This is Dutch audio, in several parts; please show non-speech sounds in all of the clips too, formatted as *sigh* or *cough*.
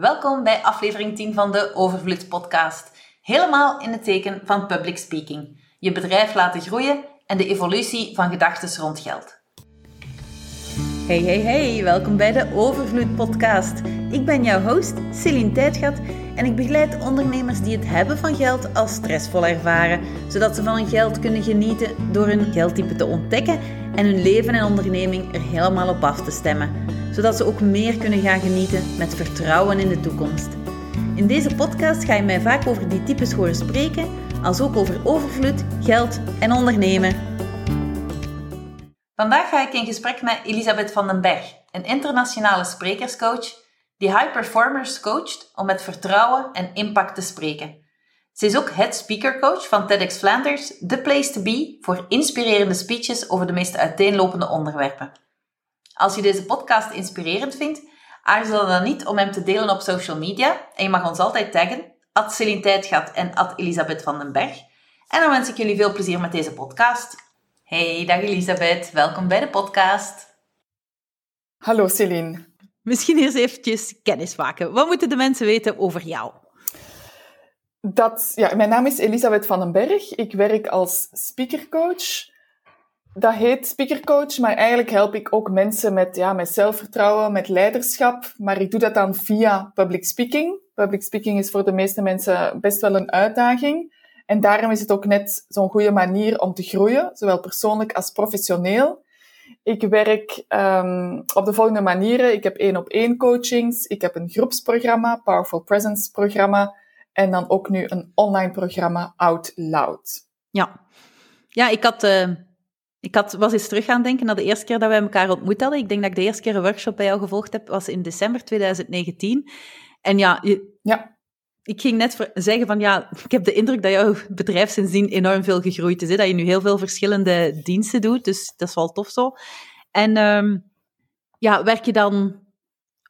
Welkom bij aflevering 10 van de Overvloed podcast. Helemaal in het teken van public speaking. Je bedrijf laten groeien en de evolutie van gedachten rond geld. Hey, hey, hey, welkom bij de Overvloed podcast. Ik ben jouw host, Celine Tijdgat, en ik begeleid ondernemers die het hebben van geld als stressvol ervaren, zodat ze van hun geld kunnen genieten door hun geldtype te ontdekken en hun leven en onderneming er helemaal op af te stemmen zodat ze ook meer kunnen gaan genieten met vertrouwen in de toekomst. In deze podcast ga je mij vaak over die types horen spreken, als ook over overvloed, geld en ondernemen. Vandaag ga ik in gesprek met Elisabeth van den Berg, een internationale sprekerscoach die high performers coacht om met vertrouwen en impact te spreken. Ze is ook head speaker coach van TEDx Flanders, the place to be voor inspirerende speeches over de meest uiteenlopende onderwerpen. Als je deze podcast inspirerend vindt, aarzel dan niet om hem te delen op social media. En je mag ons altijd taggen, at Celine en Elisabeth van den Berg. En dan wens ik jullie veel plezier met deze podcast. Hey, dag Elisabeth. Welkom bij de podcast. Hallo Celine. Misschien eerst eventjes kennis maken. Wat moeten de mensen weten over jou? Dat, ja, mijn naam is Elisabeth van den Berg. Ik werk als speakercoach dat heet speakercoach, maar eigenlijk help ik ook mensen met, ja, met zelfvertrouwen, met leiderschap. Maar ik doe dat dan via public speaking. Public speaking is voor de meeste mensen best wel een uitdaging. En daarom is het ook net zo'n goede manier om te groeien, zowel persoonlijk als professioneel. Ik werk um, op de volgende manieren. Ik heb één op één coachings. Ik heb een groepsprogramma, Powerful Presence programma. En dan ook nu een online programma Out Loud. Ja, ja ik had... Uh ik had, was eens terug gaan denken naar de eerste keer dat wij elkaar ontmoet hadden. Ik denk dat ik de eerste keer een workshop bij jou gevolgd heb, was in december 2019. En ja, je, ja. Ik ging net zeggen van ja, ik heb de indruk dat jouw bedrijf sindsdien enorm veel gegroeid is. Hè? Dat je nu heel veel verschillende diensten doet, dus dat is wel tof zo. En um, ja, werk je dan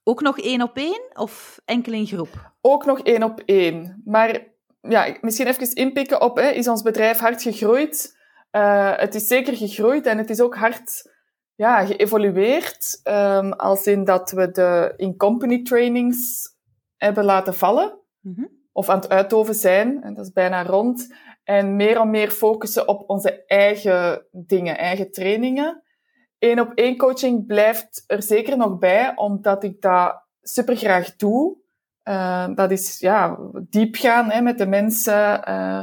ook nog één op één of enkel in groep? Ook nog één op één. Maar ja, misschien even inpikken op, hè, is ons bedrijf hard gegroeid? Uh, het is zeker gegroeid en het is ook hard ja, geëvolueerd. Um, als in dat we de in-company trainings hebben laten vallen. -hmm. Of aan het uitoven zijn. En dat is bijna rond. En meer en meer focussen op onze eigen dingen, eigen trainingen. Eén op één coaching blijft er zeker nog bij, omdat ik dat super graag doe. Uh, dat is ja, diep gaan hè, met de mensen. Uh,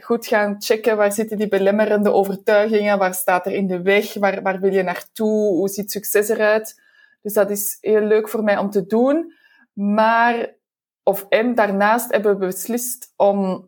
goed gaan checken waar zitten die belemmerende overtuigingen, waar staat er in de weg, waar, waar wil je naartoe, hoe ziet succes eruit. Dus dat is heel leuk voor mij om te doen. Maar, of en daarnaast hebben we beslist om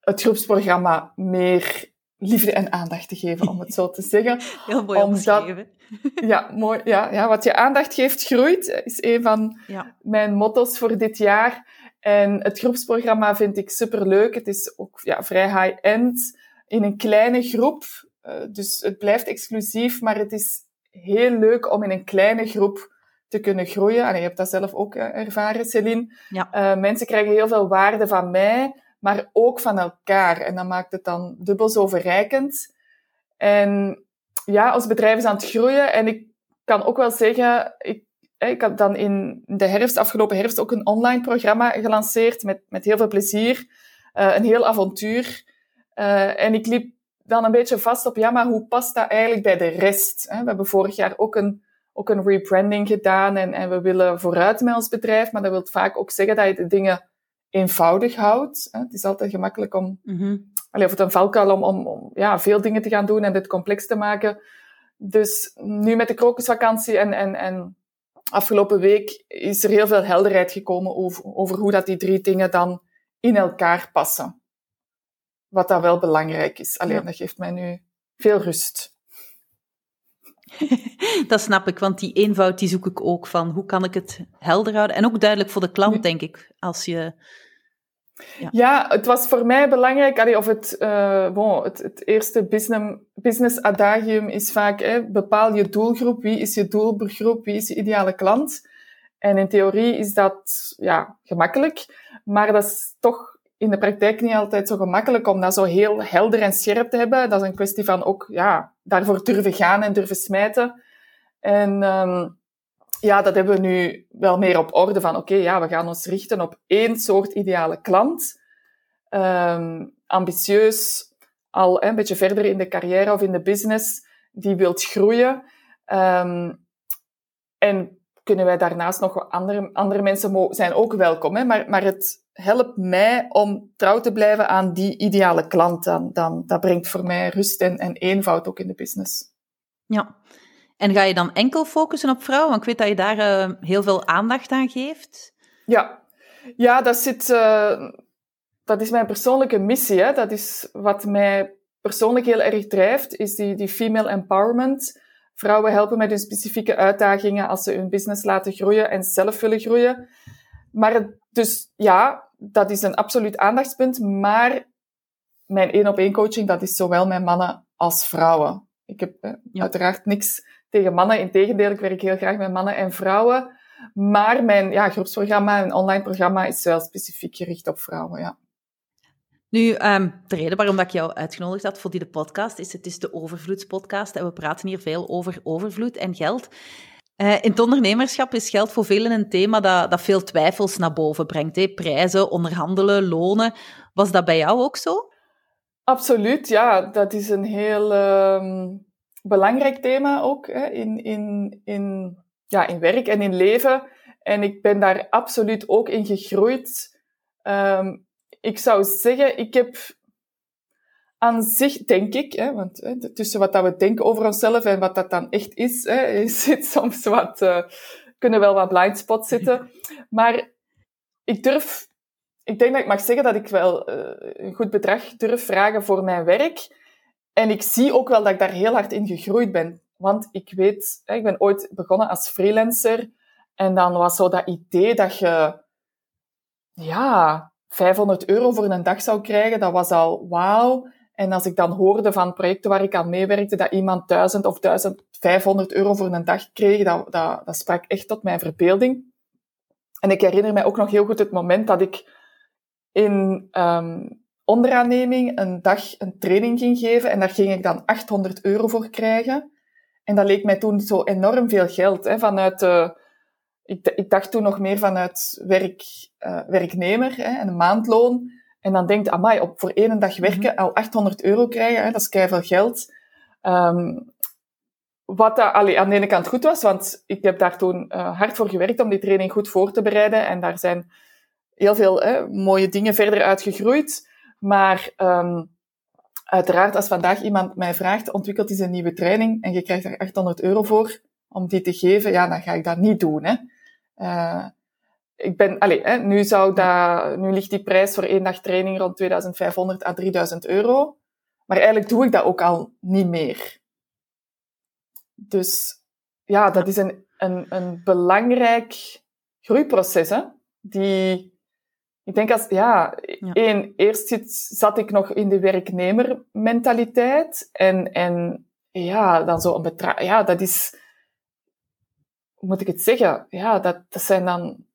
het groepsprogramma meer liefde en aandacht te geven, om het zo te zeggen. *laughs* Heel mooi omschreven. *laughs* Ja, mooi. Ja, ja, wat je aandacht geeft, groeit, is een van ja. mijn motto's voor dit jaar. En het groepsprogramma vind ik superleuk. Het is ook ja, vrij high-end, in een kleine groep. Uh, dus het blijft exclusief, maar het is heel leuk om in een kleine groep te kunnen groeien. En je hebt dat zelf ook uh, ervaren, Celine. Ja. Uh, mensen krijgen heel veel waarde van mij, maar ook van elkaar. En dat maakt het dan dubbel zo verrijkend. En ja, ons bedrijf is aan het groeien. En ik kan ook wel zeggen, ik ik had dan in de herfst, afgelopen herfst, ook een online programma gelanceerd met, met heel veel plezier. Uh, een heel avontuur. Uh, en ik liep dan een beetje vast op, ja, maar hoe past dat eigenlijk bij de rest? We hebben vorig jaar ook een, ook een rebranding gedaan en, en we willen vooruit met ons bedrijf, maar dat wil vaak ook zeggen dat je de dingen eenvoudig houdt. Het is altijd gemakkelijk om, mm -hmm. of het een valkuil om, om, om ja, veel dingen te gaan doen en dit complex te maken. Dus nu met de krokusvakantie en, en, en afgelopen week is er heel veel helderheid gekomen over, over hoe dat die drie dingen dan in elkaar passen. Wat dat wel belangrijk is. Alleen dat geeft mij nu veel rust. *laughs* dat snap ik, want die eenvoud die zoek ik ook van hoe kan ik het helder houden. En ook duidelijk voor de klant, denk ik. Als je ja. ja, het was voor mij belangrijk, of het, uh, bon, het, het, eerste business, business adagium is vaak, hè, bepaal je doelgroep, wie is je doelgroep, wie is je ideale klant. En in theorie is dat ja, gemakkelijk, maar dat is toch in de praktijk niet altijd zo gemakkelijk om dat zo heel helder en scherp te hebben. Dat is een kwestie van ook ja, daarvoor durven gaan en durven smijten. En um, ja, dat hebben we nu wel meer op orde van, oké, ja, we gaan ons richten op één soort ideale klant. Um, ambitieus, al een beetje verder in de carrière of in de business, die wilt groeien. Um, en kunnen wij daarnaast nog andere, andere mensen zijn ook welkom. Hè? Maar, maar het helpt mij om trouw te blijven aan die ideale klant. Dan, dan, dat brengt voor mij rust en, en eenvoud ook in de business. Ja. En ga je dan enkel focussen op vrouwen? Want ik weet dat je daar uh, heel veel aandacht aan geeft. Ja, ja dat, zit, uh, dat is mijn persoonlijke missie. Hè? Dat is wat mij persoonlijk heel erg drijft, is die, die female empowerment. Vrouwen helpen met hun specifieke uitdagingen als ze hun business laten groeien en zelf willen groeien. Maar dus ja, dat is een absoluut aandachtspunt. Maar mijn één op één coaching, dat is zowel met mannen als vrouwen. Ik heb eh, uiteraard niks tegen mannen. Integendeel, ik werk heel graag met mannen en vrouwen. Maar mijn ja, groepsprogramma, mijn online programma, is wel specifiek gericht op vrouwen. Ja. Nu, um, de reden waarom dat ik jou uitgenodigd had voor die podcast is, het is de Overvloedspodcast en we praten hier veel over overvloed en geld. Uh, in het ondernemerschap is geld voor velen een thema dat, dat veel twijfels naar boven brengt. Hè? Prijzen, onderhandelen, lonen. Was dat bij jou ook zo? Absoluut, ja. Dat is een heel um, belangrijk thema ook hè? In, in, in, ja, in werk en in leven. En ik ben daar absoluut ook in gegroeid. Um, ik zou zeggen, ik heb aan zich, denk ik, hè, want hè, tussen wat dat we denken over onszelf en wat dat dan echt is, hè, *laughs* zit soms wat, uh, kunnen wel wat blindspots zitten. *laughs* Maar ik durf, ik denk dat ik mag zeggen dat ik wel uh, een goed bedrag durf vragen voor mijn werk. En ik zie ook wel dat ik daar heel hard in gegroeid ben. Want ik weet, hè, ik ben ooit begonnen als freelancer. En dan was zo dat idee dat je, ja, 500 euro voor een dag zou krijgen, dat was al wauw. En als ik dan hoorde van projecten waar ik aan meewerkte, dat iemand 1000 of 1500 euro voor een dag kreeg, dat, dat, dat sprak echt tot mijn verbeelding. En ik herinner mij ook nog heel goed het moment dat ik in um, onderaanneming een dag een training ging geven en daar ging ik dan 800 euro voor krijgen. En dat leek mij toen zo enorm veel geld, hè, vanuit ik, ik dacht toen nog meer vanuit werk, uh, werknemer en een maandloon. En dan denkt, amai, op voor één dag werken mhm. al 800 euro krijgen, hè, dat is keihard geld. Um, wat dat, allee, aan de ene kant goed was, want ik heb daar toen uh, hard voor gewerkt om die training goed voor te bereiden. En daar zijn heel veel hè, mooie dingen verder uitgegroeid. Maar um, uiteraard, als vandaag iemand mij vraagt, ontwikkelt eens een nieuwe training en je krijgt daar 800 euro voor om die te geven, ja, dan ga ik dat niet doen. Hè. Uh, ik ben, allez, hè, nu, zou dat, nu ligt die prijs voor één dag training rond 2500 à 3000 euro. Maar eigenlijk doe ik dat ook al niet meer. Dus ja, dat is een, een, een belangrijk groeiproces. Hè? Die, ik denk als, ja, ja. Één, eerst zit, zat ik nog in de werknemermentaliteit. En, en ja, dan zo een bedrag, ja, dat is, hoe moet ik het zeggen? Ja, dat, dat zijn dan...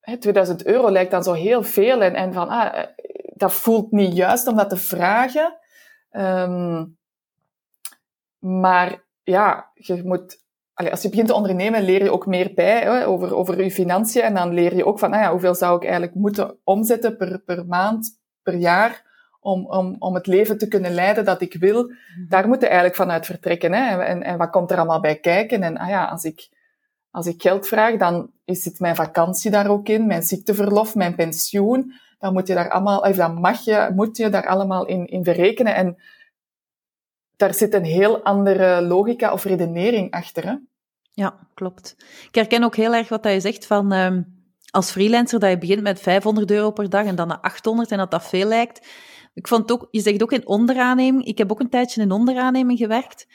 Hè, 2000 euro lijkt dan zo heel veel. En, en van, ah, eh, dat voelt niet juist om dat te vragen. Um, maar ja, je moet... als je begint te ondernemen, leer je ook meer bij hè, over, over je financiën. En dan leer je ook van, ah ja, hoeveel zou ik eigenlijk moeten omzetten per, per maand, per jaar om, om, om het leven te kunnen leiden dat ik wil. Mhm. Daar moet je eigenlijk vanuit vertrekken. Hè? En, en wat komt er allemaal bij kijken? En ah ja, als ik als ik geld vraag, dan het mijn vakantie daar ook in, mijn ziekteverlof, mijn pensioen. Dan moet je daar allemaal, of dan mag je, moet je daar allemaal in, in verrekenen. En daar zit een heel andere logica of redenering achter. Hè? Ja, klopt. Ik herken ook heel erg wat je zegt van um, als freelancer dat je begint met 500 euro per dag en dan naar 800 en dat dat veel lijkt. Ik vond ook, je zegt ook in onderaanneming, ik heb ook een tijdje in onderaanneming gewerkt.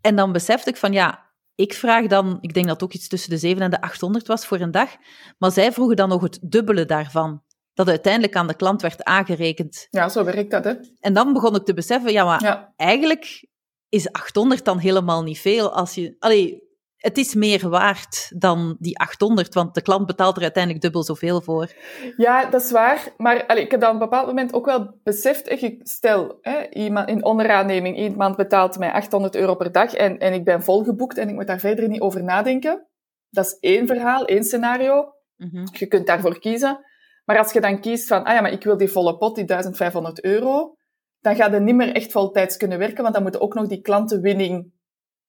En dan besefte ik van ja, ik vraag dan, ik denk dat het ook iets tussen de 7 en de 800 was voor een dag, maar zij vroegen dan nog het dubbele daarvan. Dat uiteindelijk aan de klant werd aangerekend. Ja, zo werkt dat, hè? En dan begon ik te beseffen, ja, maar eigenlijk is 800 dan helemaal niet veel. Als je, allee, het is meer waard dan die 800, want de klant betaalt er uiteindelijk dubbel zoveel voor. Ja, dat is waar. Maar allee, ik heb dan op een bepaald moment ook wel beseft, stel, hè, iemand in onderaanneming, iemand betaalt mij 800 euro per dag en, en ik ben volgeboekt en ik moet daar verder niet over nadenken. Dat is één verhaal, één scenario. Mhm. Je kunt daarvoor kiezen. Maar als je dan kiest van, ah ja, maar ik wil die volle pot, die 1500 euro, dan ga je niet meer echt voltijds kunnen werken, want dan moet ook nog die klantenwinning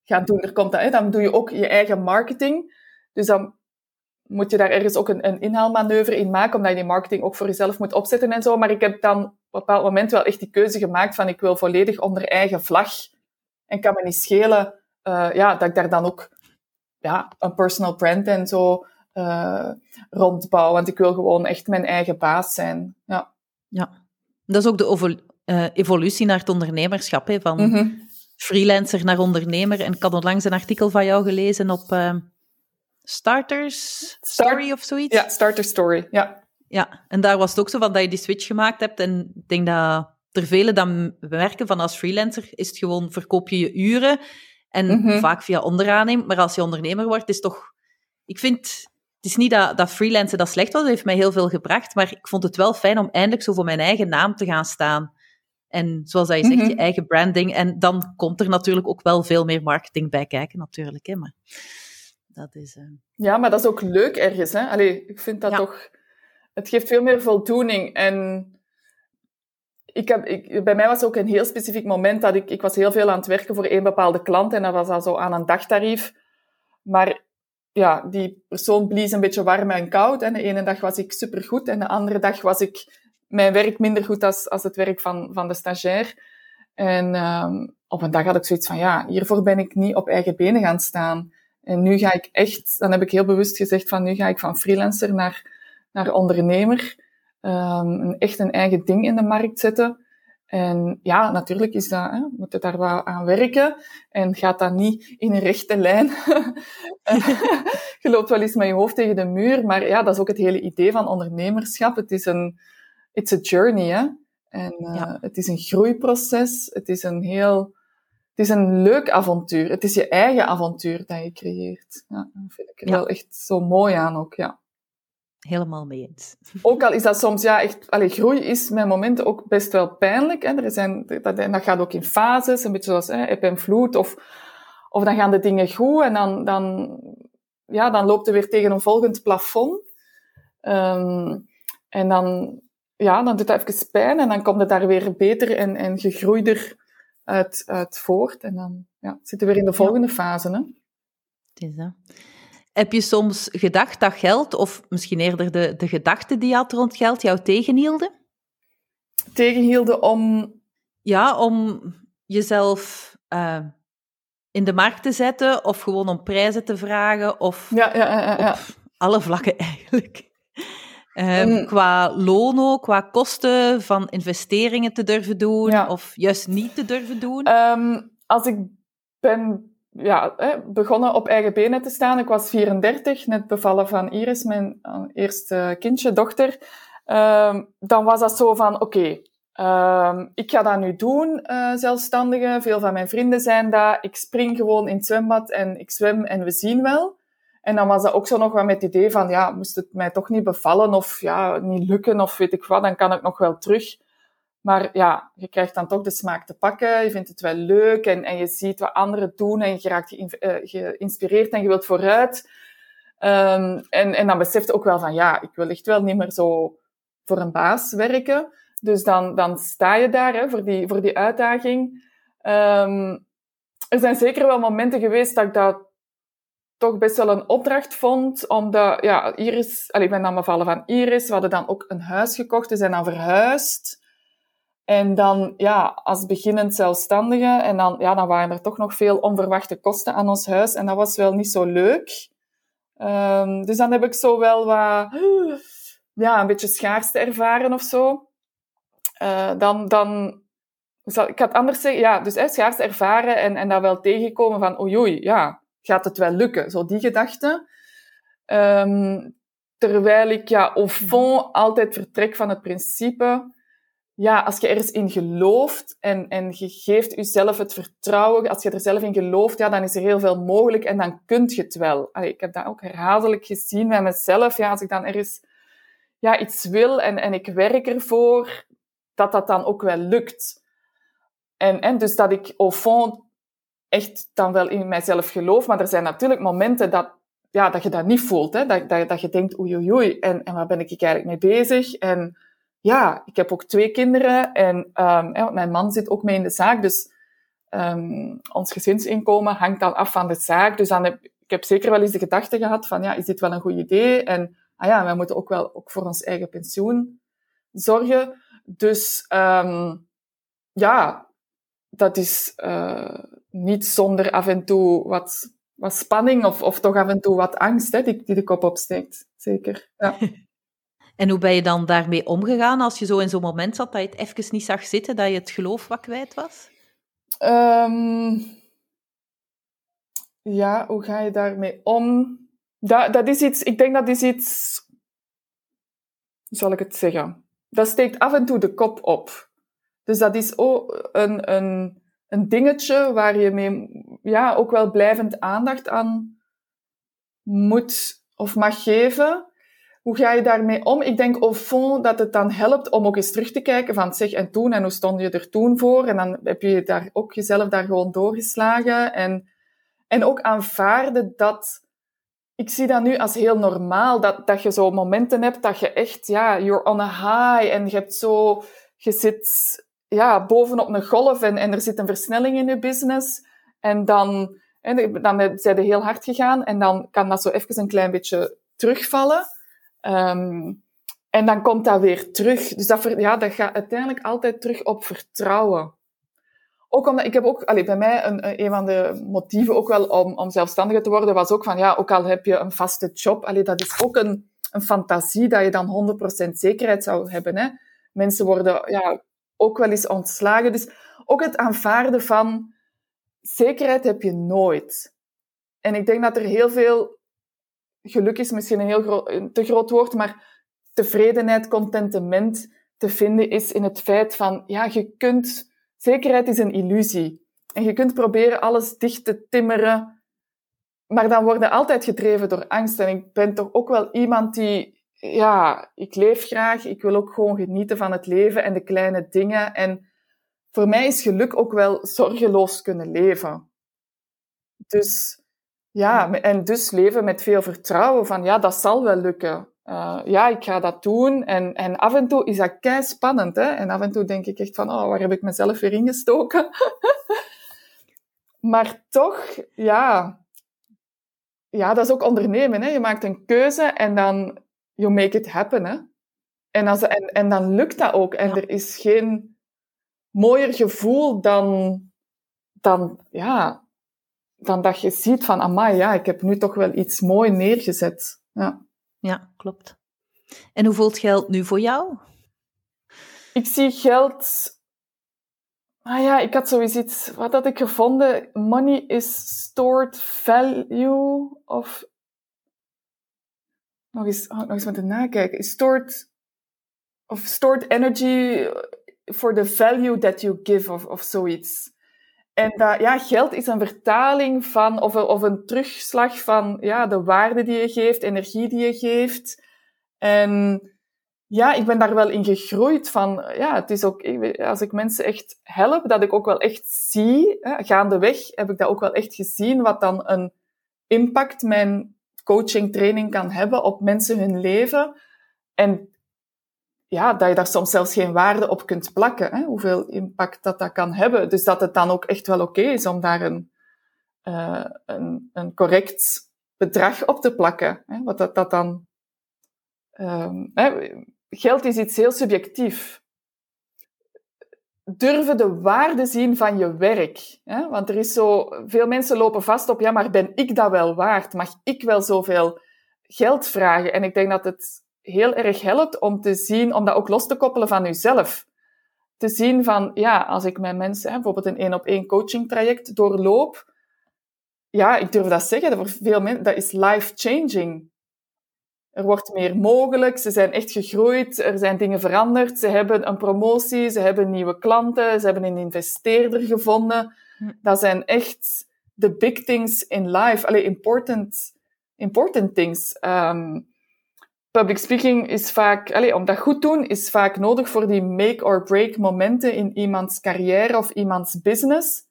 gaan doen. Er komt dat, hè, dan doe je ook je eigen marketing. Dus dan moet je daar ergens ook een, een inhaalmanoeuvre in maken, omdat je die marketing ook voor jezelf moet opzetten en zo. Maar ik heb dan op een bepaald moment wel echt die keuze gemaakt van ik wil volledig onder eigen vlag. En kan me niet schelen uh, ja, dat ik daar dan ook ja, een personal brand en zo uh, rondbouw. Want ik wil gewoon echt mijn eigen baas zijn. Ja. ja. Dat is ook de uh, evolutie naar het ondernemerschap, hè, van mhm. Freelancer naar ondernemer. En ik had onlangs een artikel van jou gelezen op uh, Starters Story of zoiets. Ja, Starter Story, ja. Ja, en daar was het ook zo van dat je die switch gemaakt hebt. En ik denk dat er velen dan werken van als freelancer is het gewoon verkoop je je uren en mhm. vaak via onderaanneem. Maar als je ondernemer wordt, is toch... Ik vind het is niet dat, dat freelancen dat slecht was, dat heeft mij heel veel gebracht, maar ik vond het wel fijn om eindelijk zo voor mijn eigen naam te gaan staan. En zoals dat je zegt, je mhm. eigen branding. En dan komt er natuurlijk ook wel veel meer marketing bij kijken, natuurlijk. Hè, maar dat is... Uh... Ja, maar dat is ook leuk ergens. Hè? Allee, ik vind dat toch... Het geeft veel meer voldoening. En ik heb, ik, bij mij was ook een heel specifiek moment dat ik... Ik was heel veel aan het werken voor één bepaalde klant en dat was al zo aan een dagtarief. Maar ja, die persoon blies een beetje warm en koud. En de ene dag was ik supergoed en de andere dag was ik mijn werk minder goed als, als het werk van, van de stagiair. En um, op een dag had ik zoiets van, ja, hiervoor ben ik niet op eigen benen gaan staan. En nu ga ik echt, dan heb ik heel bewust gezegd van, nu ga ik van freelancer naar, naar ondernemer. Um, echt een eigen ding in de markt zetten. En ja, natuurlijk is dat, hè, moet je daar wel aan werken. En gaat dat niet in een rechte lijn. *laughs* je loopt wel eens met je hoofd tegen de muur. Maar ja, dat is ook het hele idee van ondernemerschap. Het is een, it's a journey, hè. En uh, het is een groeiproces. Het is een heel, het is een leuk avontuur. Het is je eigen avontuur dat je creëert. Ja, dat vind ik er wel echt zo mooi aan ook, ja helemaal mee eens. *laughs* Ook al is dat soms, ja, echt, allee, groei is met momenten ook best wel pijnlijk. Hè. Er zijn, dat, dat gaat ook in fases, een beetje zoals hè, eb en vloed. Of, of dan gaan de dingen goed en dan, dan, ja, dan loopt er weer tegen een volgend plafond. Um, en dan, ja, dan doet dat even pijn en dan komt het daar weer beter en, en gegroeider uit, uit voort. En dan ja, zitten we weer in de volgende fase. Hè. Het is dat. Heb je soms gedacht dat geld, of misschien eerder de, de gedachten die je had rond geld, jou tegenhielden? Tegenhielden om... Ja, om jezelf uh, in de markt te zetten, of gewoon om prijzen te vragen, of ja, ja, ja, ja. alle vlakken eigenlijk. Um, Qua loon qua kosten van investeringen te durven doen, of juist niet te durven doen? Um, als ik ben ja, begonnen op eigen benen te staan. Ik was 34, net bevallen van Iris, mijn eh, eerste kindje, dochter. Um, dan was dat zo van, oké, okay, um, ik ga dat nu doen, uh, zelfstandige. Veel van mijn vrienden zijn dat. Ik spring gewoon in het zwembad en ik zwem en we zien wel. En dan was dat ook zo nog wat met het idee van, ja, moest het mij toch niet bevallen of ja, niet lukken of weet ik wat, dan kan ik nog wel terug. Maar ja, je krijgt dan toch de smaak te pakken. Je vindt het wel leuk en, en je ziet wat anderen doen en je raakt eh, geïnspireerd en je wilt vooruit. Um, en, en dan beseft je ook wel van, ja, ik wil echt wel niet meer zo voor een baas werken. Dus dan, dan sta je daar hè, voor, die, voor die uitdaging. Um, er zijn zeker wel momenten geweest dat ik dat toch best wel een opdracht vond. Omdat, ja, Iris, allee, ik ben dan bevallen van Iris. We hadden dan ook een huis gekocht. We zijn dan verhuisd. En dan, ja, als beginnend zelfstandige, en dan, ja, dan waren er toch nog veel onverwachte kosten aan ons huis. En dat was wel niet zo leuk. Um, dus dan heb ik zo wel wat, ja, een beetje schaarste ervaren of zo. Uh, dan, dan, ik had anders zeggen, ja, dus hè, schaarste ervaren en, en dat wel tegenkomen van, oei, oei, ja, gaat het wel lukken? Zo die gedachte. Um, terwijl ik, ja, au fond altijd vertrek van het principe ja, als je ergens in gelooft en, en je geeft jezelf het vertrouwen, als je er zelf in gelooft, ja, dan is er heel veel mogelijk en dan kunt je het wel. Ik heb dat ook herhaaldelijk gezien bij mezelf. Ja, als ik dan ergens ja, iets wil en, en ik werk ervoor, dat dat dan ook wel lukt. En, en dus dat ik au fond echt dan wel in mijzelf geloof, maar er zijn natuurlijk momenten dat, ja, dat je dat niet voelt. Hè? Dat, dat, dat je denkt, oei, oei, en, en waar ben ik eigenlijk mee bezig? En ja, ik heb ook twee kinderen en um, mijn man zit ook mee in de zaak, dus um, ons gezinsinkomen hangt dan af van de zaak. Dus dan heb, ik heb zeker wel eens de gedachte gehad van, ja, is dit wel een goed idee? En ah ja, wij moeten ook wel ook voor ons eigen pensioen zorgen. Dus um, ja, dat is uh, niet zonder af en toe wat, wat spanning of, of toch af en toe wat angst hè, die, die de kop opsteekt. Zeker. Ja. *laughs* En hoe ben je dan daarmee omgegaan als je zo in zo'n moment zat dat je het even niet zag zitten, dat je het geloof wat kwijt was? Um, ja, hoe ga je daarmee om? Dat, dat is iets, ik denk dat is iets, hoe zal ik het zeggen? Dat steekt af en toe de kop op. Dus dat is ook een, een, een dingetje waar je mee, ja, ook wel blijvend aandacht aan moet of mag geven. Hoe ga je daarmee om? Ik denk au fond dat het dan helpt om ook eens terug te kijken van zeg en toen en hoe stond je er toen voor? En dan heb je daar ook jezelf daar gewoon doorgeslagen en, en ook aanvaarden dat ik zie dat nu als heel normaal, dat, dat je zo momenten hebt dat je echt, ja, you're on a high en je hebt zo, je zit ja, bovenop een golf en, en er zit een versnelling in je business. En dan, en dan zijn je heel hard gegaan en dan kan dat zo even een klein beetje terugvallen. Um, en dan komt dat weer terug. Dus dat, ja, dat gaat uiteindelijk altijd terug op vertrouwen. Ook omdat, ik heb ook, allee, bij mij, een, een van de motieven ook wel om, om zelfstandiger te worden, was ook van, ja, ook al heb je een vaste job, allee, dat is ook een, een fantasie dat je dan 100% zekerheid zou hebben. Hè. Mensen worden ja, ook wel eens ontslagen. Dus ook het aanvaarden van zekerheid heb je nooit. En ik denk dat er heel veel geluk is misschien een heel te groot woord, maar tevredenheid, contentement te vinden is in het feit van, ja, je kunt, zekerheid is een illusie. En je kunt proberen alles dicht te timmeren, maar dan worden altijd gedreven door angst. En ik ben toch ook wel iemand die, ja, ik leef graag, ik wil ook gewoon genieten van het leven en de kleine dingen. En voor mij is geluk ook wel zorgeloos kunnen leven. Dus ja, en dus leven met veel vertrouwen van ja, dat zal wel lukken. Uh, ja, ik ga dat doen. En, en af en toe is dat kei spannend. Hè? En af en toe denk ik echt van, oh, waar heb ik mezelf weer ingestoken? *laughs* maar toch, ja, ja, dat is ook ondernemen. Hè? Je maakt een keuze en dan you make it happen. Hè? En, als, en, en dan lukt dat ook. En er is geen mooier gevoel dan, dan ja, dan dat je ziet van, amai, ja, ik heb nu toch wel iets mooi neergezet. Ja, ja klopt. En hoe voelt geld nu voor jou? Ik zie geld... Ah ja, ik had zoiets... Wat had ik gevonden? Money is stored value of... Nog eens, oh, nog eens moeten nakijken. Stored... Of stored energy for the value that you give of, of zoiets. En dat, ja, geld is een vertaling van, of, of een terugslag van ja, de waarde die je geeft, energie die je geeft. En ja, ik ben daar wel in gegroeid van, ja, het is ook, als ik mensen echt help, dat ik ook wel echt zie, hè, gaandeweg heb ik dat ook wel echt gezien, wat dan een impact mijn coaching, training kan hebben op mensen hun leven. En ja, dat je daar soms zelfs geen waarde op kunt plakken, hè, hoeveel impact dat dat kan hebben. Dus dat het dan ook echt wel oké is om daar een, uh, een, een correct bedrag op te plakken. Hè, wat dat, dat dan... Um, hè, geld is iets heel subjectief. Durven de waarde zien van je werk. Hè? Want er is zo... Veel mensen lopen vast op, ja, maar ben ik dat wel waard? Mag ik wel zoveel geld vragen? En ik denk dat het heel erg helpt om te zien, om dat ook los te koppelen van jezelf. Te zien van, ja, als ik met mensen hè, bijvoorbeeld een één op één coaching traject doorloop, ja, ik durf dat zeggen, voor veel mensen, dat is life-changing. Er wordt meer mogelijk, ze zijn echt gegroeid, er zijn dingen veranderd, ze hebben een promotie, ze hebben nieuwe klanten, ze hebben een investeerder gevonden. Hm. Dat zijn echt de big things in life, alleen important, important things. Um, public speaking is vaak, allez, om dat goed te doen, is vaak nodig voor die make or break momenten in iemands carrière of iemands business.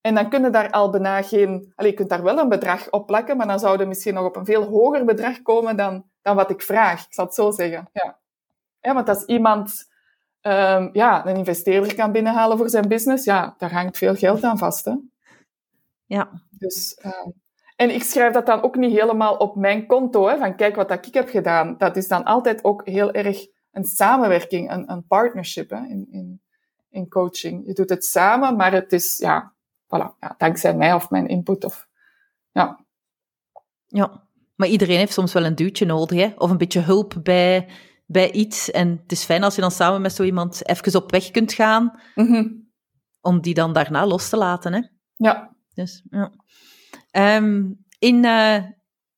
En dan kun je daar al bijna geen... Allee, je kunt daar wel een bedrag op plakken, maar dan zou je misschien nog op een veel hoger bedrag komen dan, dan wat ik vraag. Ik zal het zo zeggen. Ja, ja want als iemand um, ja, een investeerder kan binnenhalen voor zijn business, ja, daar hangt veel geld aan vast. Hè? Ja. Dus, uh, en ik schrijf dat dan ook niet helemaal op mijn konto, hè, van kijk wat dat ik heb gedaan. Dat is dan altijd ook heel erg een samenwerking, een, een partnership hè, in, in, in coaching. Je doet het samen, maar het is, ja, voilà, ja, dankzij mij of mijn input. Of, ja. ja, maar iedereen heeft soms wel een duwtje nodig, hè? of een beetje hulp bij, bij iets. En het is fijn als je dan samen met zo iemand even op weg kunt gaan, mm om die dan daarna los te laten. Hè? Ja. Dus, ja. Um, in, uh,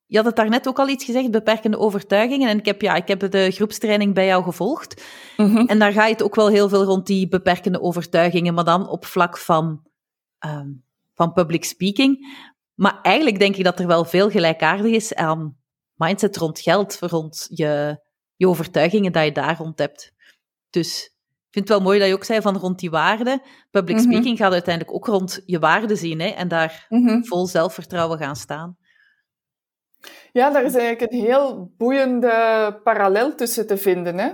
je had het daarnet ook al iets gezegd, beperkende overtuigingen. En ik heb, ja, ik heb de groepstraining bij jou gevolgd. Mm En daar ga je het ook wel heel veel rond die beperkende overtuigingen, maar dan op vlak van, um, van public speaking. Maar eigenlijk denk ik dat er wel veel gelijkaardig is aan mindset rond geld, rond je, je overtuigingen dat je daar rond hebt. Dus ik vind het wel mooi dat je ook zei van rond die waarden. Public mhm. speaking gaat uiteindelijk ook rond je waarden zien hè, en daar mhm. vol zelfvertrouwen gaan staan. Ja, daar is eigenlijk een heel boeiende parallel tussen te vinden. Hè?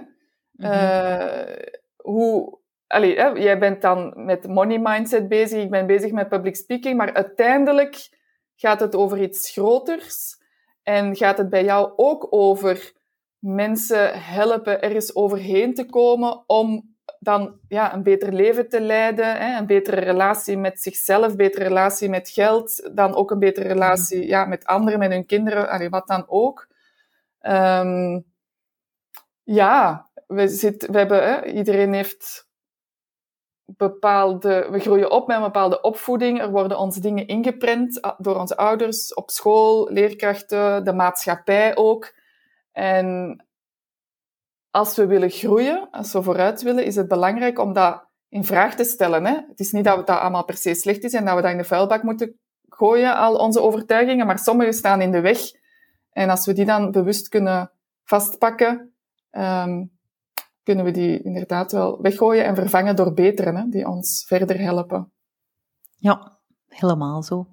Mhm. Eh, hoe, allee, hè, jij bent dan met money mindset bezig, ik ben bezig met public speaking, maar uiteindelijk gaat het over iets groters. En gaat het bij jou ook over mensen helpen ergens overheen te komen om dan ja, een beter leven te leiden, hè, een betere relatie met zichzelf, betere relatie met geld, dan ook een betere relatie ja, met anderen, met hun kinderen, wat dan ook. Um, ja, we, zit, we hebben, iedereen heeft we groeien op met een bepaalde opvoeding. Er worden ons dingen ingeprent door onze ouders, op school, leerkrachten, de maatschappij ook. En als we willen groeien, als we vooruit willen, is het belangrijk om dat in vraag te stellen. Hè? Het is niet dat dat allemaal per se slecht is en dat we dat in de vuilbak moeten gooien, al onze overtuigingen, maar sommige staan in de weg. En als we die dan bewust kunnen vastpakken, um, kunnen we die inderdaad wel weggooien en vervangen door beteren, hè, die ons verder helpen. Ja, helemaal zo.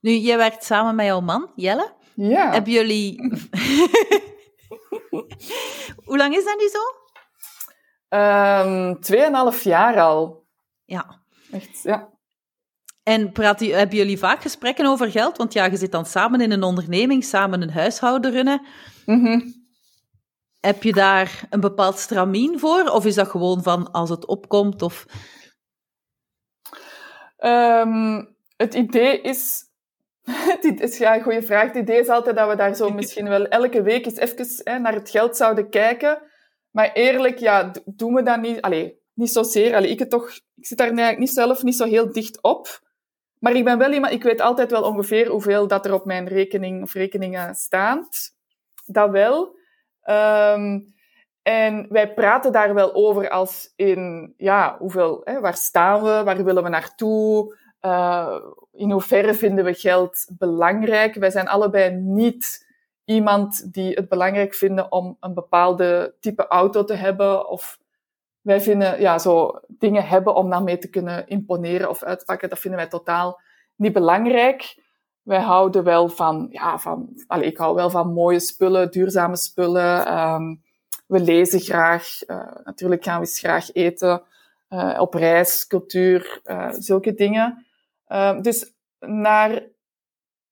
Nu, jij werkt samen met jouw man, Jelle. Ja. Hebben jullie... *laughs* Hoe lang is dat nu zo? Um, tweeënhalf jaar al. Ja. Echt, ja. En praat, hebben jullie vaak gesprekken over geld? Want ja, je zit dan samen in een onderneming, samen een huishouden runnen. Mm Heb je daar een bepaald stramien voor? Of is dat gewoon van als het opkomt? Of... Um, het idee is *laughs* Dit is ja, een goede vraag. Het idee is altijd dat we daar zo *laughs* misschien wel elke week eens even hè, naar het geld zouden kijken. Maar eerlijk, ja, doen we dat niet... Allee, niet zozeer. Allee, ik, het toch, ik zit daar eigenlijk niet zelf niet zo heel dicht op. Maar ik ben wel iemand... Ik weet altijd wel ongeveer hoeveel dat er op mijn rekening of rekeningen staat. Dat wel. Um, en wij praten daar wel over als in... Ja, hoeveel... Hè, waar staan we? Waar willen we naartoe? Uh, in hoeverre vinden we geld belangrijk? Wij zijn allebei niet iemand die het belangrijk vinden om een bepaalde type auto te hebben. Of wij vinden, ja, zo dingen hebben om daarmee te kunnen imponeren of uitpakken, dat vinden wij totaal niet belangrijk. Wij houden wel van, ja, van, allez, ik hou wel van mooie spullen, duurzame spullen. Um, we lezen graag. Uh, natuurlijk gaan we eens graag eten. Uh, op reis, cultuur, uh, zulke dingen. Um, dus naar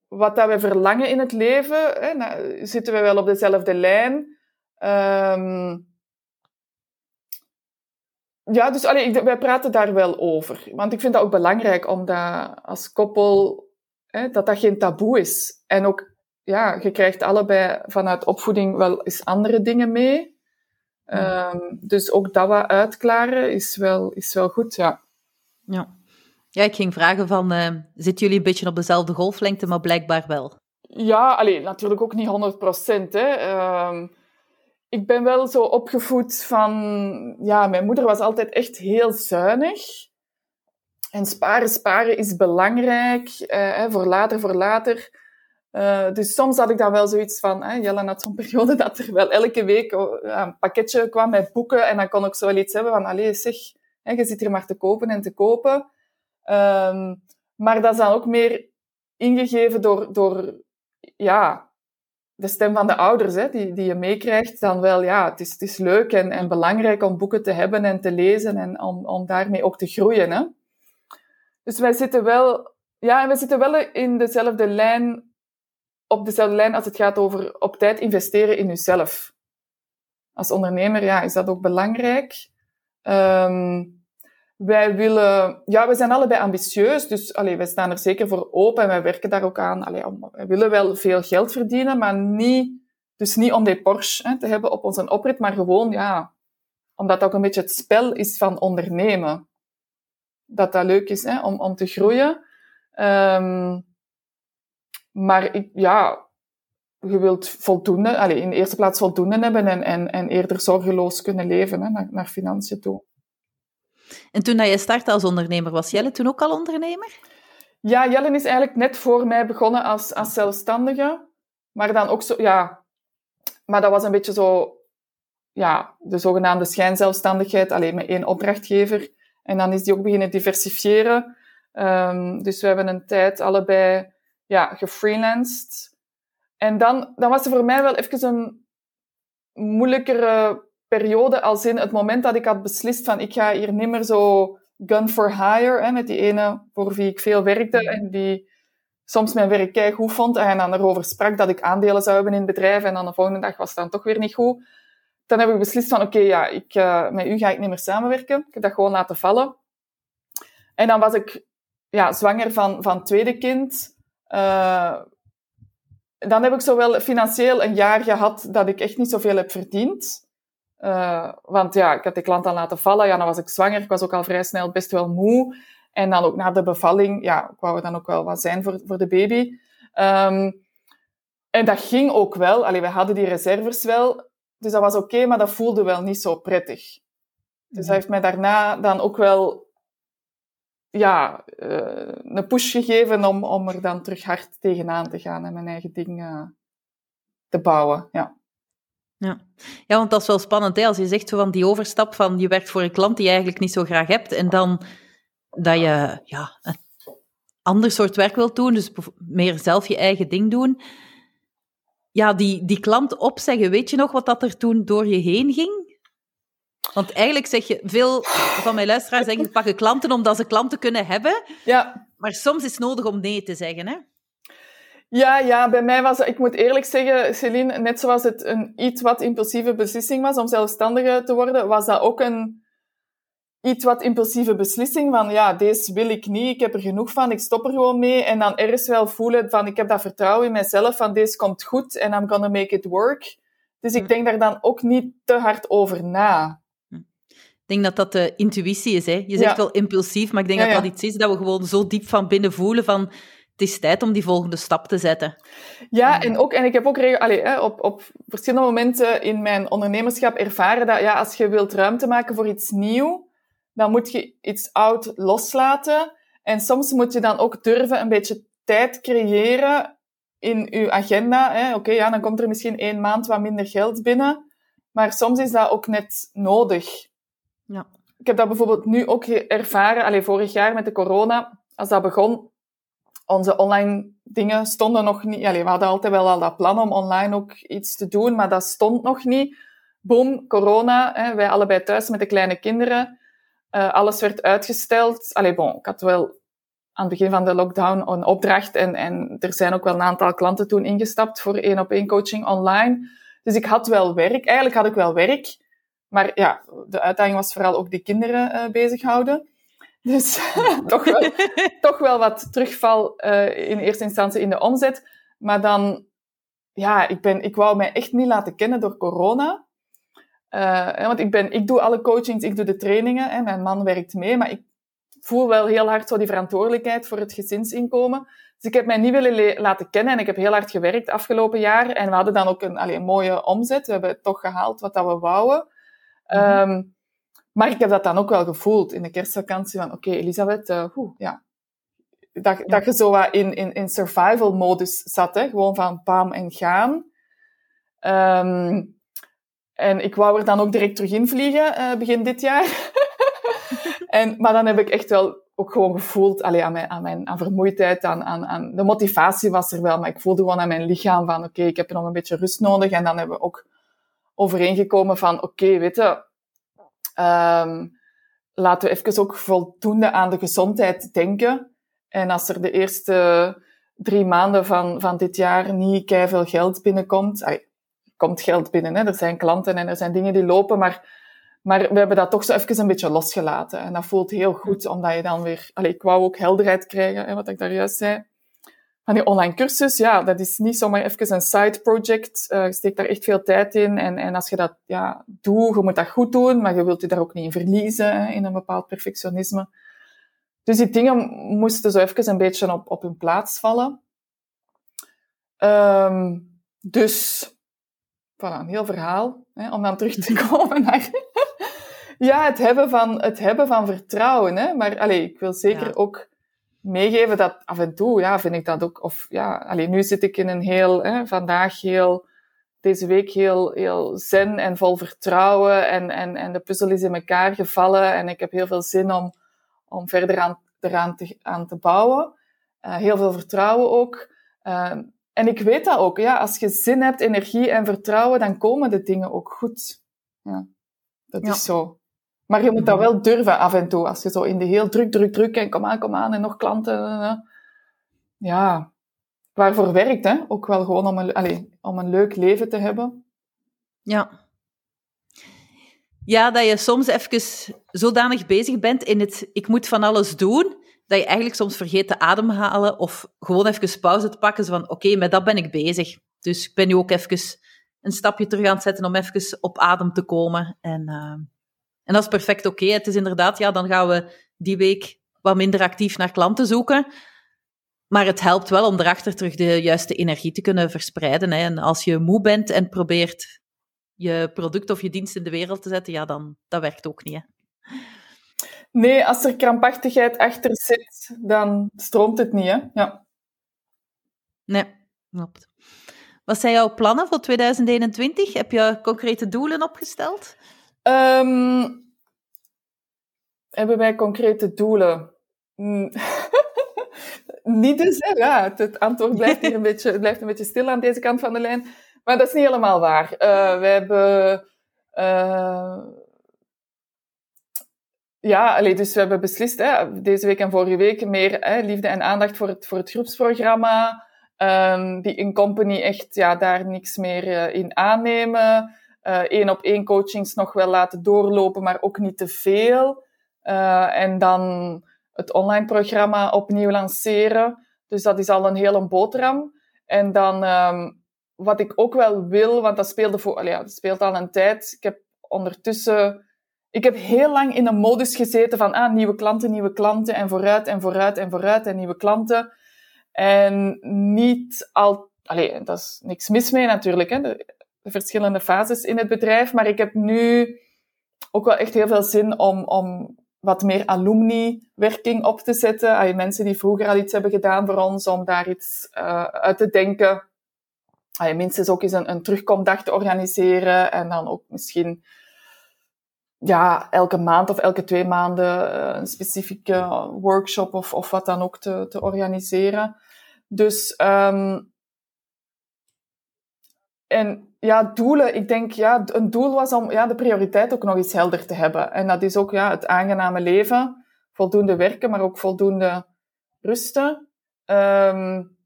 wat dat we verlangen in het leven, hè, zitten we wel op dezelfde lijn. Um, ja, dus allee, wij praten daar wel over. Want ik vind dat ook belangrijk, omdat als koppel, hè, dat dat geen taboe is. En ook, ja, je krijgt allebei vanuit opvoeding wel eens andere dingen mee. Um, dus ook dat wat uitklaren is wel, is wel goed, ja. Ja. Ja, ik ging vragen van, uh, zitten jullie een beetje op dezelfde golflengte, maar blijkbaar wel? Ja, alleen natuurlijk ook niet 100 procent. Uh, ik ben wel zo opgevoed van, ja, mijn moeder was altijd echt heel zuinig. En sparen, sparen is belangrijk, uh, voor later, voor later. Uh, dus soms had ik dan wel zoiets van, hè, Jelle had zo'n *laughs* periode dat er wel elke week oh, een pakketje kwam met boeken en dan kon ik zo wel iets hebben van, allee zeg, hè, je zit hier maar te kopen en te kopen. Um, Maar dat is dan ook meer ingegeven door, door ja, de stem van de ouders, hè, die, die je meekrijgt. Dan wel, ja, het is, het is leuk en, en belangrijk om boeken te hebben en te lezen en om, om daarmee ook te groeien. Hè. Dus wij zitten wel, ja, we zitten wel in dezelfde lijn, op dezelfde lijn als het gaat over op tijd investeren in jezelf. Als ondernemer, ja, is dat ook belangrijk. Um, wij willen, ja, we zijn allebei ambitieus, dus allee, wij staan er zeker voor open en wij werken daar ook aan. Allee, wij willen wel veel geld verdienen, maar niet, dus niet om die Porsche hè, te hebben op onze oprit, maar gewoon, ja, omdat dat ook een beetje het spel is van ondernemen. Dat dat leuk is hè, om, om te groeien. Um, maar ik, ja, je wilt voldoende, allee, in de eerste plaats voldoende hebben en, en, en eerder zorgeloos kunnen leven hè, naar, naar financiën toe. En toen je startte als ondernemer, was Jelle toen ook al ondernemer? Ja, Jelle is eigenlijk net voor mij begonnen als, als zelfstandige. Maar dan ook zo, ja... Maar dat was een beetje zo... Ja, de zogenaamde schijnzelfstandigheid. Alleen met één opdrachtgever. En dan is die ook beginnen diversifiëren. Um, dus we hebben een tijd allebei ja, gefreelanced. En dan, dan was er voor mij wel even een moeilijkere periode als in het moment dat ik had beslist van ik ga hier niet meer zo gun for hire, hè, met die ene voor wie ik veel werkte en die soms mijn werk kei goed vond en dan erover sprak dat ik aandelen zou hebben in het bedrijf en dan de volgende dag was het dan toch weer niet goed. Dan heb ik beslist van oké, ja, ik, uh, met u ga ik niet meer samenwerken. Ik heb dat gewoon laten vallen. En dan was ik ja, zwanger van, van tweede kind. Uh, dan heb ik zowel financieel een jaar gehad dat ik echt niet zoveel heb verdiend. Uh, want ja, ik had de klant al laten vallen. Ja, dan was ik zwanger. Ik was ook al vrij snel best wel moe. En dan ook na de bevalling, ja, ik wou er dan ook wel wat zijn voor, voor de baby. Um, en dat ging ook wel. Allee, we hadden die reserves wel. Dus dat was oké, okay, maar dat voelde wel niet zo prettig. Dus dat heeft mij daarna dan ook wel ja, uh, een push gegeven om, om er dan terug hard tegenaan te gaan en mijn eigen ding uh, te bouwen. Ja. Ja. ja, want dat is wel spannend. Hè? Als je zegt zo van die overstap van je werkt voor een klant die je eigenlijk niet zo graag hebt en dan dat je ja, een ander soort werk wilt doen, dus meer zelf je eigen ding doen. Ja, die, die klant opzeggen, weet je nog wat dat er toen door je heen ging? Want eigenlijk zeg je, veel van mijn luisteraars zeggen, pakken klanten omdat ze klanten kunnen hebben. Ja. Maar soms is het nodig om nee te zeggen, hè? Ja, ja, bij mij was ik moet eerlijk zeggen, Celine, net zoals het een iets wat impulsieve beslissing was om zelfstandige te worden, was dat ook een iets wat impulsieve beslissing van, ja, deze wil ik niet, ik heb er genoeg van, ik stop er gewoon mee. En dan ergens wel voelen van, ik heb dat vertrouwen in mezelf, van deze komt goed en I'm gonna make it work. Dus ik hm. denk daar dan ook niet te hard over na. Hm. Ik denk dat dat de intuïtie is. Hè? Je zegt wel impulsief, maar ik denk dat dat iets is dat we gewoon zo diep van binnen voelen van het is tijd om die volgende stap te zetten. Ja, en, ook, en ik heb ook allez, hè, op, op verschillende momenten in mijn ondernemerschap ervaren dat ja, als je wilt ruimte maken voor iets nieuw, dan moet je iets oud loslaten. En soms moet je dan ook durven een beetje tijd creëren in je agenda. Oké, ja, dan komt er misschien één maand wat minder geld binnen. Maar soms is dat ook net nodig. Ja. Ik heb dat bijvoorbeeld nu ook ervaren, allez, vorig jaar met de corona, als dat begon, onze online dingen stonden nog niet. Allee, we hadden altijd wel al dat plan om online ook iets te doen, maar dat stond nog niet. Boom, corona. Hè, wij allebei thuis met de kleine kinderen. Uh, alles werd uitgesteld. Allee, bon, ik had wel aan het begin van de lockdown een opdracht en, en er zijn ook wel een aantal klanten toen ingestapt voor één op één coaching online. Dus ik had wel werk. Eigenlijk had ik wel werk. Maar ja, de uitdaging was vooral ook die kinderen uh, bezighouden. Dus *laughs* toch, wel, toch wel wat terugval uh, in eerste instantie in de omzet. Maar dan, ja, ik, ben, ik wou mij echt niet laten kennen door corona. Uh, want ik, ben, ik doe alle coachings, ik doe de trainingen. Hè, mijn man werkt mee, maar ik voel wel heel hard zo die verantwoordelijkheid voor het gezinsinkomen. Dus ik heb mij niet willen laten kennen en ik heb heel hard gewerkt afgelopen jaar. En we hadden dan ook een, allee, een mooie omzet. We hebben toch gehaald wat dat we wouden. Mm um, maar ik heb dat dan ook wel gevoeld in de kerstvakantie van, oké, Elisabeth, uh, ja. Dat, dat je zo wat in, in, in survival-modus zat, hè. Gewoon van pam en gaan. Um, en ik wou er dan ook direct terug in vliegen, uh, begin dit jaar. *laughs* En, maar dan heb ik echt wel ook gewoon gevoeld, allee, aan, mijn, aan, mijn, aan vermoeidheid, aan, aan, aan, de motivatie was er wel, maar ik voelde gewoon aan mijn lichaam van, oké, ik heb nog een beetje rust nodig. En dan hebben we ook overeengekomen van, oké, weet je, um, laten we even ook voldoende aan de gezondheid denken. En als er de eerste drie maanden van, van dit jaar niet veel geld binnenkomt, komt geld binnen, hè? er zijn klanten en er zijn dingen die lopen, maar maar we hebben dat toch zo even een beetje losgelaten. En dat voelt heel goed, omdat je dan weer... Allee, ik wou ook helderheid krijgen, hè, wat ik daar juist zei. Van die online cursus, ja, dat is niet zomaar even een side project. Uh, je steekt daar echt veel tijd in. En, en als je dat ja, doet, je moet dat goed doen, maar je wilt je daar ook niet in verliezen, hè, in een bepaald perfectionisme. Dus die dingen moesten zo even een beetje op, op hun plaats vallen. Um, dus, voilà, een heel verhaal, hè, om dan terug te *laughs* komen naar *laughs* ja, het hebben van, het hebben van vertrouwen. Hè? Maar allez, ik wil zeker ook meegeven dat af en toe, ja, vind ik dat ook. Of ja, allez, nu zit ik in een heel, hè, vandaag heel, deze week heel, heel zen en vol vertrouwen. En, en, en de puzzel is in elkaar gevallen. En ik heb heel veel zin om, om verder aan, eraan te, aan te bouwen. Uh, heel veel vertrouwen ook. Uh, en ik weet dat ook. Ja, als je zin hebt, energie en vertrouwen, dan komen de dingen ook goed. Ja, dat is zo. Maar je moet dat wel durven af en toe. Als je zo in de heel druk, druk, druk en kom aan, kom aan en nog klanten. Eh, ja, waarvoor werkt, hè? Ook wel gewoon om een, allez, om een leuk leven te hebben. Ja. Ja, dat je soms even zodanig bezig bent in het ik moet van alles doen, dat je eigenlijk soms vergeet te ademhalen of gewoon even pauze te pakken. Van, oké, met dat ben ik bezig. Dus ik ben nu ook even een stapje terug aan het zetten om even op adem te komen. En... Uh, en dat is perfect oké. Het is inderdaad, ja, dan gaan we die week wat minder actief naar klanten zoeken. Maar het helpt wel om erachter terug de juiste energie te kunnen verspreiden. Hè. En als je moe bent en probeert je product of je dienst in de wereld te zetten, ja, dan dat werkt ook niet. Hè. Nee, als er krampachtigheid achter zit, dan stroomt het niet. Hè? Ja. Nee, klopt. Wat zijn jouw plannen voor 2021? Heb je concrete doelen opgesteld? Um, hebben wij concrete doelen? Mm. *laughs* niet dus, hè? Ja, het antwoord blijft hier een *laughs* beetje, blijft een beetje stil aan deze kant van de lijn. Maar dat is niet helemaal waar. Uh, we hebben... Uh, ja, allee, dus we hebben beslist hè, deze week en vorige week meer hè, liefde en aandacht voor het, voor het groepsprogramma. Um, die in company echt ja, daar niks meer uh, in aannemen één op één coachings nog wel laten doorlopen, maar ook niet te veel. Uh, en dan het online programma opnieuw lanceren. Dus dat is al een hele boterham. En dan, um, wat ik ook wel wil, want dat speelde voor, dat speelt al een tijd. Ik heb ondertussen, ik heb heel lang in een modus gezeten van, ah, nieuwe klanten, nieuwe klanten, en vooruit, en vooruit, en vooruit, en nieuwe klanten. En niet al, allee, dat is niks mis mee natuurlijk, hè de verschillende fases in het bedrijf. Maar ik heb nu ook wel echt heel veel zin om, om wat meer alumni-werking op te zetten. Ay, mensen die vroeger al iets hebben gedaan voor ons, om daar iets uh, uit te denken. Ay, minstens ook eens een, een terugkomdag te organiseren. En dan ook misschien ja, elke maand of elke twee maanden uh, een specifieke workshop of, of wat dan ook te, te organiseren. Dus um, en ja, doelen. Ik denk, ja, een doel was om ja, de prioriteit ook nog eens helder te hebben. En dat is ook ja, het aangename leven. Voldoende werken, maar ook voldoende rusten. Um,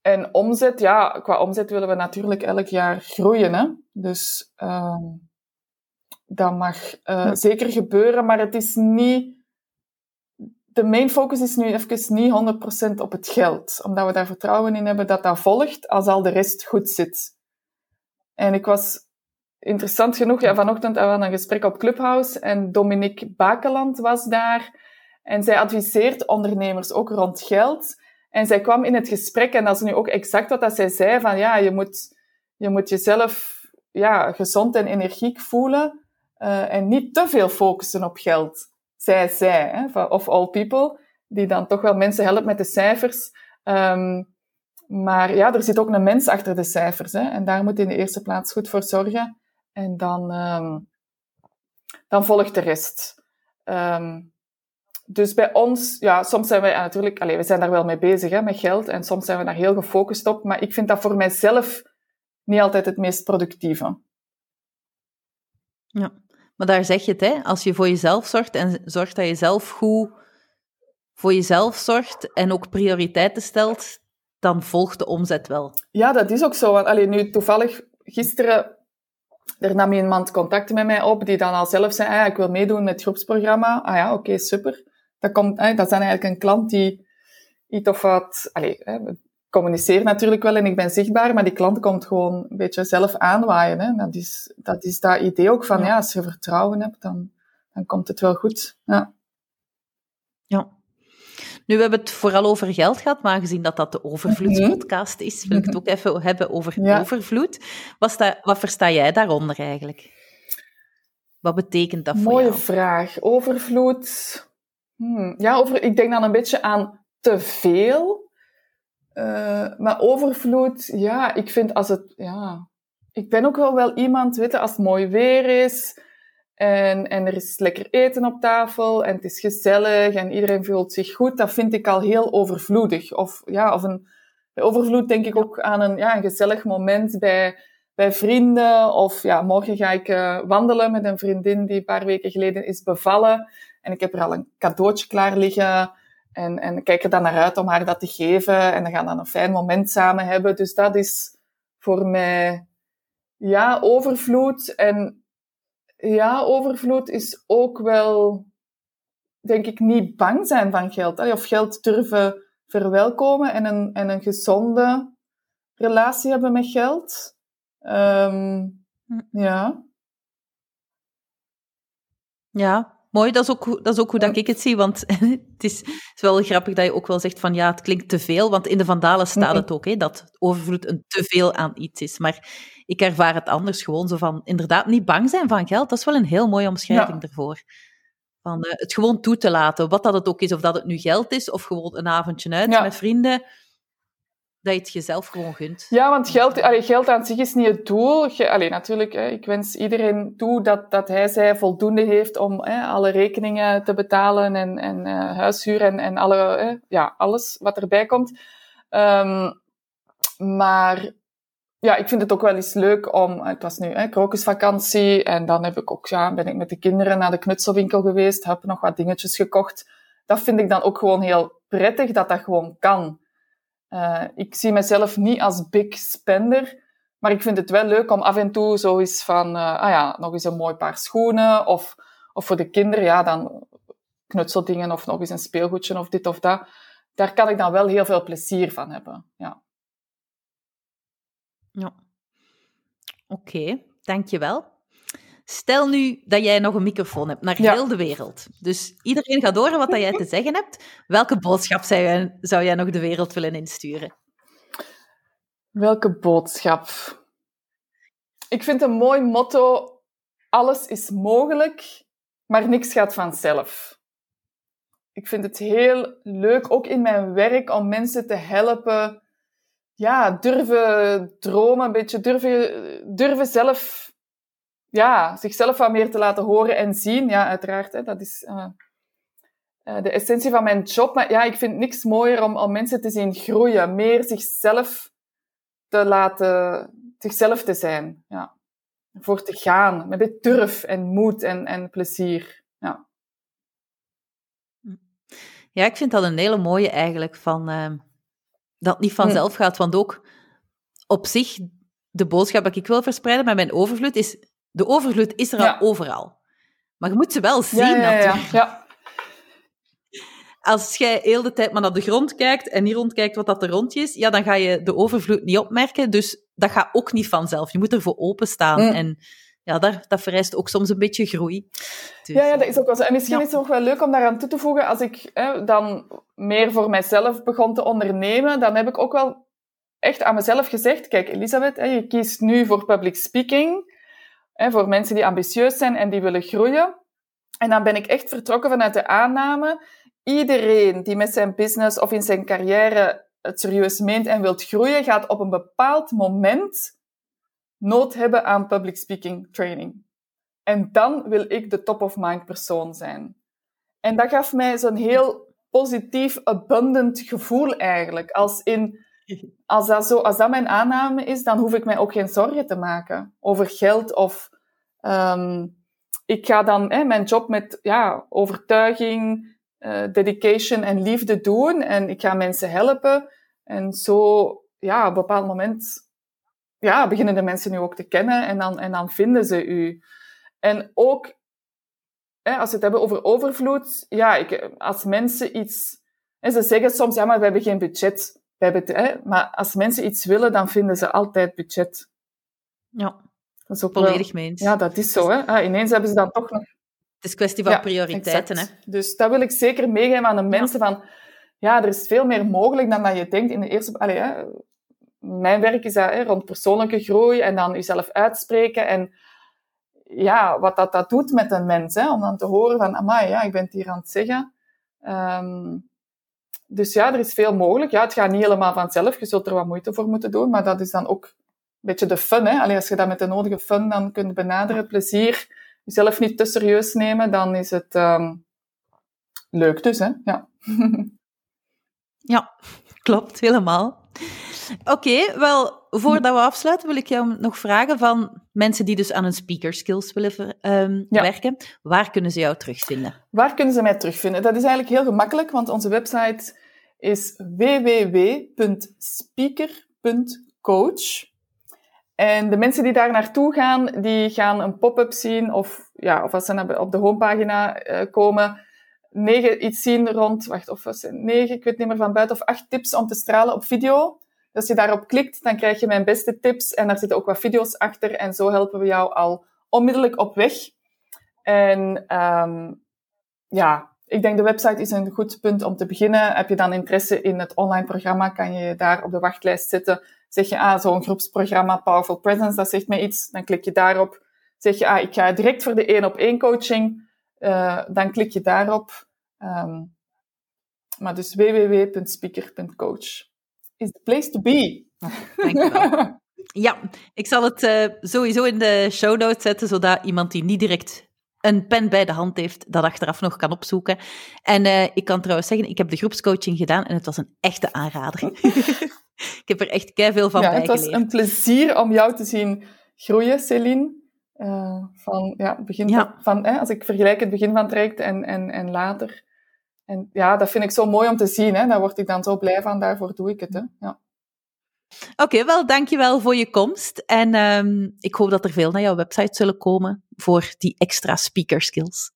en omzet, ja, qua omzet willen we natuurlijk elk jaar groeien. Hè? Dus um, dat mag uh, zeker gebeuren, maar het is niet... De main focus is nu even niet 100% op het geld. Omdat we daar vertrouwen in hebben dat dat volgt als al de rest goed zit. En ik was interessant genoeg, ja, vanochtend hadden we een gesprek op Clubhouse en Dominique Bakeland was daar. En zij adviseert ondernemers ook rond geld. En zij kwam in het gesprek, en dat is nu ook exact wat dat zij zei, van ja, je moet, je moet jezelf ja, gezond en energiek voelen uh, en niet te veel focussen op geld. Zij zei, hè, of all people, die dan toch wel mensen helpt met de cijfers. Um, maar ja, er zit ook een mens achter de cijfers. Hè? En daar moet je in de eerste plaats goed voor zorgen. En dan, um, dan volgt de rest. Um, dus bij ons, ja, soms zijn wij natuurlijk, allez, we zijn daar wel mee bezig hè, met geld en soms zijn we daar heel gefocust op, maar ik vind dat voor mijzelf niet altijd het meest productieve. Ja, maar daar zeg je het, hè, als je voor jezelf zorgt en zorgt dat je zelf goed voor jezelf zorgt en ook prioriteiten stelt, dan volgt de omzet wel. Ja, dat is ook zo. Want allee, nu toevallig gisteren er nam iemand contact met mij op die dan al zelf zei, ah, ik wil meedoen met het groepsprogramma. Ah ja, oké, super. Dat, komt, dat dan eigenlijk een klant die iets of wat... communiceren natuurlijk wel en ik ben zichtbaar, maar die klant komt gewoon een beetje zelf aanwaaien. Hè. Dat, is, dat is dat idee ook van, ja, als je vertrouwen hebt, dan, dan komt het wel goed. Ja. Ja. Nu, we hebben het vooral over geld gehad, maar gezien dat dat de overvloedspodcast is, wil ik het ook even hebben over overvloed. Wat, wat versta jij daaronder eigenlijk? Wat betekent dat voor jou? Mooie vraag. Overvloed. Hmm. Ja, over, ik denk dan een beetje aan te veel. Uh, maar overvloed, ja, ik vind als het, ja, ik ben ook wel wel iemand, weet je, als het mooi weer is, en, en er is lekker eten op tafel en het is gezellig en iedereen voelt zich goed. Dat vind ik al heel overvloedig. Of, ja, of een, bij overvloed denk ik ook aan een, ja, een gezellig moment bij, bij vrienden. Of ja, morgen ga ik uh, wandelen met een vriendin die een paar weken geleden is bevallen. En ik heb er al een cadeautje klaar liggen. En, en kijk er dan naar uit om haar dat te geven. En dan gaan we dan een fijn moment samen hebben. Dus dat is voor mij, ja, overvloed. En ja, overvloed is ook wel, denk ik, niet bang zijn van geld. Of geld durven verwelkomen en een, en een gezonde relatie hebben met geld. Um, ja. Ja, mooi. Dat is ook, dat is ook hoe dat ik het zie. Want *laughs* het is, is wel grappig dat je ook wel zegt van ja, het klinkt te veel. Want in de Vandalen staat het ook, hè, dat overvloed een te veel aan iets is. Maar ik ervaar het anders gewoon zo van, inderdaad, niet bang zijn van geld. Dat is wel een heel mooie omschrijving ervoor. Van uh, het gewoon toe te laten, wat dat het ook is. Of dat het nu geld is, of gewoon een avondje uit met vrienden. Dat je het jezelf gewoon gunt. Ja, want geld, allee, geld aan zich is niet het doel. Allee, natuurlijk, hè, ik wens iedereen toe dat, dat hij zij voldoende heeft om hè, alle rekeningen te betalen en, en uh, huishuur en, en alle, hè, ja, alles wat erbij komt. Um, maar ja, ik vind het ook wel eens leuk om, het was nu hè, krokusvakantie en dan heb ik ook, ja, ben ik met de kinderen naar de knutselwinkel geweest, heb nog wat dingetjes gekocht. Dat vind ik dan ook gewoon heel prettig dat dat gewoon kan. Uh, ik zie mezelf niet als big spender, maar ik vind het wel leuk om af en toe zo van, uh, ah ja, nog eens een mooi paar schoenen of, of voor de kinderen, ja, dan knutseldingen of nog eens een speelgoedje of dit of dat. Daar kan ik dan wel heel veel plezier van hebben, ja. Ja. Oké, okay, dankjewel. Stel nu dat jij nog een microfoon hebt naar heel de wereld. Dus iedereen gaat horen wat dat jij te zeggen hebt. Welke boodschap zou jij, zou jij nog de wereld willen insturen? Welke boodschap? Ik vind een mooi motto: alles is mogelijk, maar niks gaat vanzelf. Ik vind het heel leuk, ook in mijn werk, om mensen te helpen ja, durven dromen, een beetje durven, durven zelf, ja, zichzelf wat meer te laten horen en zien. Ja, uiteraard, hè, dat is uh, de essentie van mijn job. Maar ja, ik vind niks mooier om, om mensen te zien groeien, meer zichzelf te laten, zichzelf te zijn. Ja. Voor te gaan, met beetje durf en moed en, en plezier. Ja. Ja, ik vind dat een hele mooie eigenlijk van... Uh dat niet vanzelf gaat. Want ook op zich, de boodschap dat ik wil verspreiden met mijn overvloed is... De overvloed is er al overal. Maar je moet ze wel zien, ja, natuurlijk. Ja, Als jij heel de tijd maar naar de grond kijkt en niet rondkijkt wat dat er rondje is, ja, dan ga je de overvloed niet opmerken. Dus dat gaat ook niet vanzelf. Je moet ervoor openstaan. Mm. En ja, dat, dat vereist ook soms een beetje groei. Dus, ja, ja, dat is ook wel zo. En misschien is het ook wel leuk om daaraan toe te voegen, als ik hè, dan meer voor mijzelf begon te ondernemen, dan heb ik ook wel echt aan mezelf gezegd, kijk Elisabeth, hè, je kiest nu voor public speaking, hè, voor mensen die ambitieus zijn en die willen groeien. En dan ben ik echt vertrokken vanuit de aanname, iedereen die met zijn business of in zijn carrière het serieus meent en wilt groeien, gaat op een bepaald moment nood hebben aan public speaking training. En dan wil ik de top of mind persoon zijn. En dat gaf mij zo'n heel positief, abundant gevoel eigenlijk. Als, in, als, dat zo, als dat mijn aanname is, dan hoef ik mij ook geen zorgen te maken over geld of... Um, ik ga dan hè, mijn job met ja, overtuiging, uh, dedication en liefde doen. En ik ga mensen helpen. En zo, ja, op een bepaald moment ja, beginnen de mensen nu ook te kennen en dan, en dan vinden ze u. En ook, hè, als we het hebben over overvloed, ja, ik, als mensen iets... Hè, ze zeggen soms, ja, maar we hebben geen budget. Maar als mensen iets willen, dan vinden ze altijd budget. Ja, dat is ook volledig wel, Ja, dat is zo. Hè. Ah, ineens hebben ze dan toch nog... Het is kwestie van prioriteiten. Hè? Dus dat wil ik zeker meegeven aan de mensen van... Ja, er is veel meer mogelijk dan dat je denkt in de eerste... Allee, hè, mijn werk is dat, hè, rond persoonlijke groei en dan jezelf uitspreken. En ja, wat dat, dat doet met een mens, hè, om dan te horen van, amai, ja, ik ben het hier aan het zeggen. Um, dus ja, er is veel mogelijk. Ja, het gaat niet helemaal vanzelf. Je zult er wat moeite voor moeten doen, maar dat is dan ook een beetje de fun. Hè? Alleen als je dat met de nodige fun dan kunt benaderen, plezier, jezelf niet te serieus nemen, dan is het um, leuk dus. Hè? Ja. *laughs* ja, klopt, helemaal. Oké, wel, voordat we afsluiten wil ik jou nog vragen van mensen die dus aan hun speaker skills willen um, werken. Waar kunnen ze jou terugvinden? Waar kunnen ze mij terugvinden? Dat is eigenlijk heel gemakkelijk, want onze website is www.speaker.coach. En de mensen die daar naartoe gaan, die gaan een pop-up zien of, ja, of als ze op de homepagina uh, komen, negen iets zien rond, wacht, of was het negen, ik weet niet meer van buiten, of acht tips om te stralen op video. Als je daarop klikt, dan krijg je mijn beste tips en daar zitten ook wat video's achter en zo helpen we jou al onmiddellijk op weg. En um, ja, ik denk de website is een goed punt om te beginnen. Heb je dan interesse in het online programma, kan je daar op de wachtlijst zitten. Zeg je, ah, zo'n groepsprogramma Powerful Presence, dat zegt mij iets. Dan klik je daarop. Zeg je, ah, ik ga direct voor de één op één coaching. Uh, dan klik je daarop. Um, maar dus www.speaker.coach is the place to be. Dankjewel. *laughs* ja, ik zal het uh, sowieso in de show notes zetten, zodat iemand die niet direct een pen bij de hand heeft, dat achteraf nog kan opzoeken. En uh, ik kan trouwens zeggen, ik heb de groepscoaching gedaan en het was een echte aanrader. *laughs* *laughs* ik heb er echt kei veel van ja, bijgeleerd. Het was een plezier om jou te zien groeien, Celine. Uh, van, ja, begin ja. van, als ik vergelijk het begin van het traject en, en, en later. En ja, dat vind ik zo mooi om te zien. Hè. Daar word ik dan zo blij van. Daarvoor doe ik het. Hè. Ja. Oké, okay, wel dankjewel voor je komst. En um, ik hoop dat er veel naar jouw website zullen komen voor die extra speaker skills.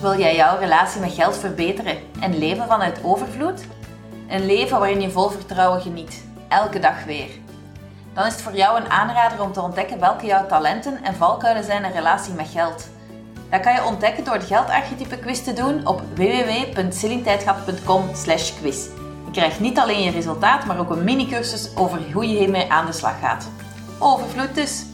Wil jij jouw relatie met geld verbeteren en leven vanuit overvloed? Een leven waarin je vol vertrouwen geniet, elke dag weer. Dan is het voor jou een aanrader om te ontdekken welke jouw talenten en valkuilen zijn in relatie met geld. Dat kan je ontdekken door de geldarchetype quiz te doen op www.celintijdgat.com quiz. Je krijgt niet alleen je resultaat, maar ook een mini-cursus over hoe je hiermee aan de slag gaat. Overvloed dus!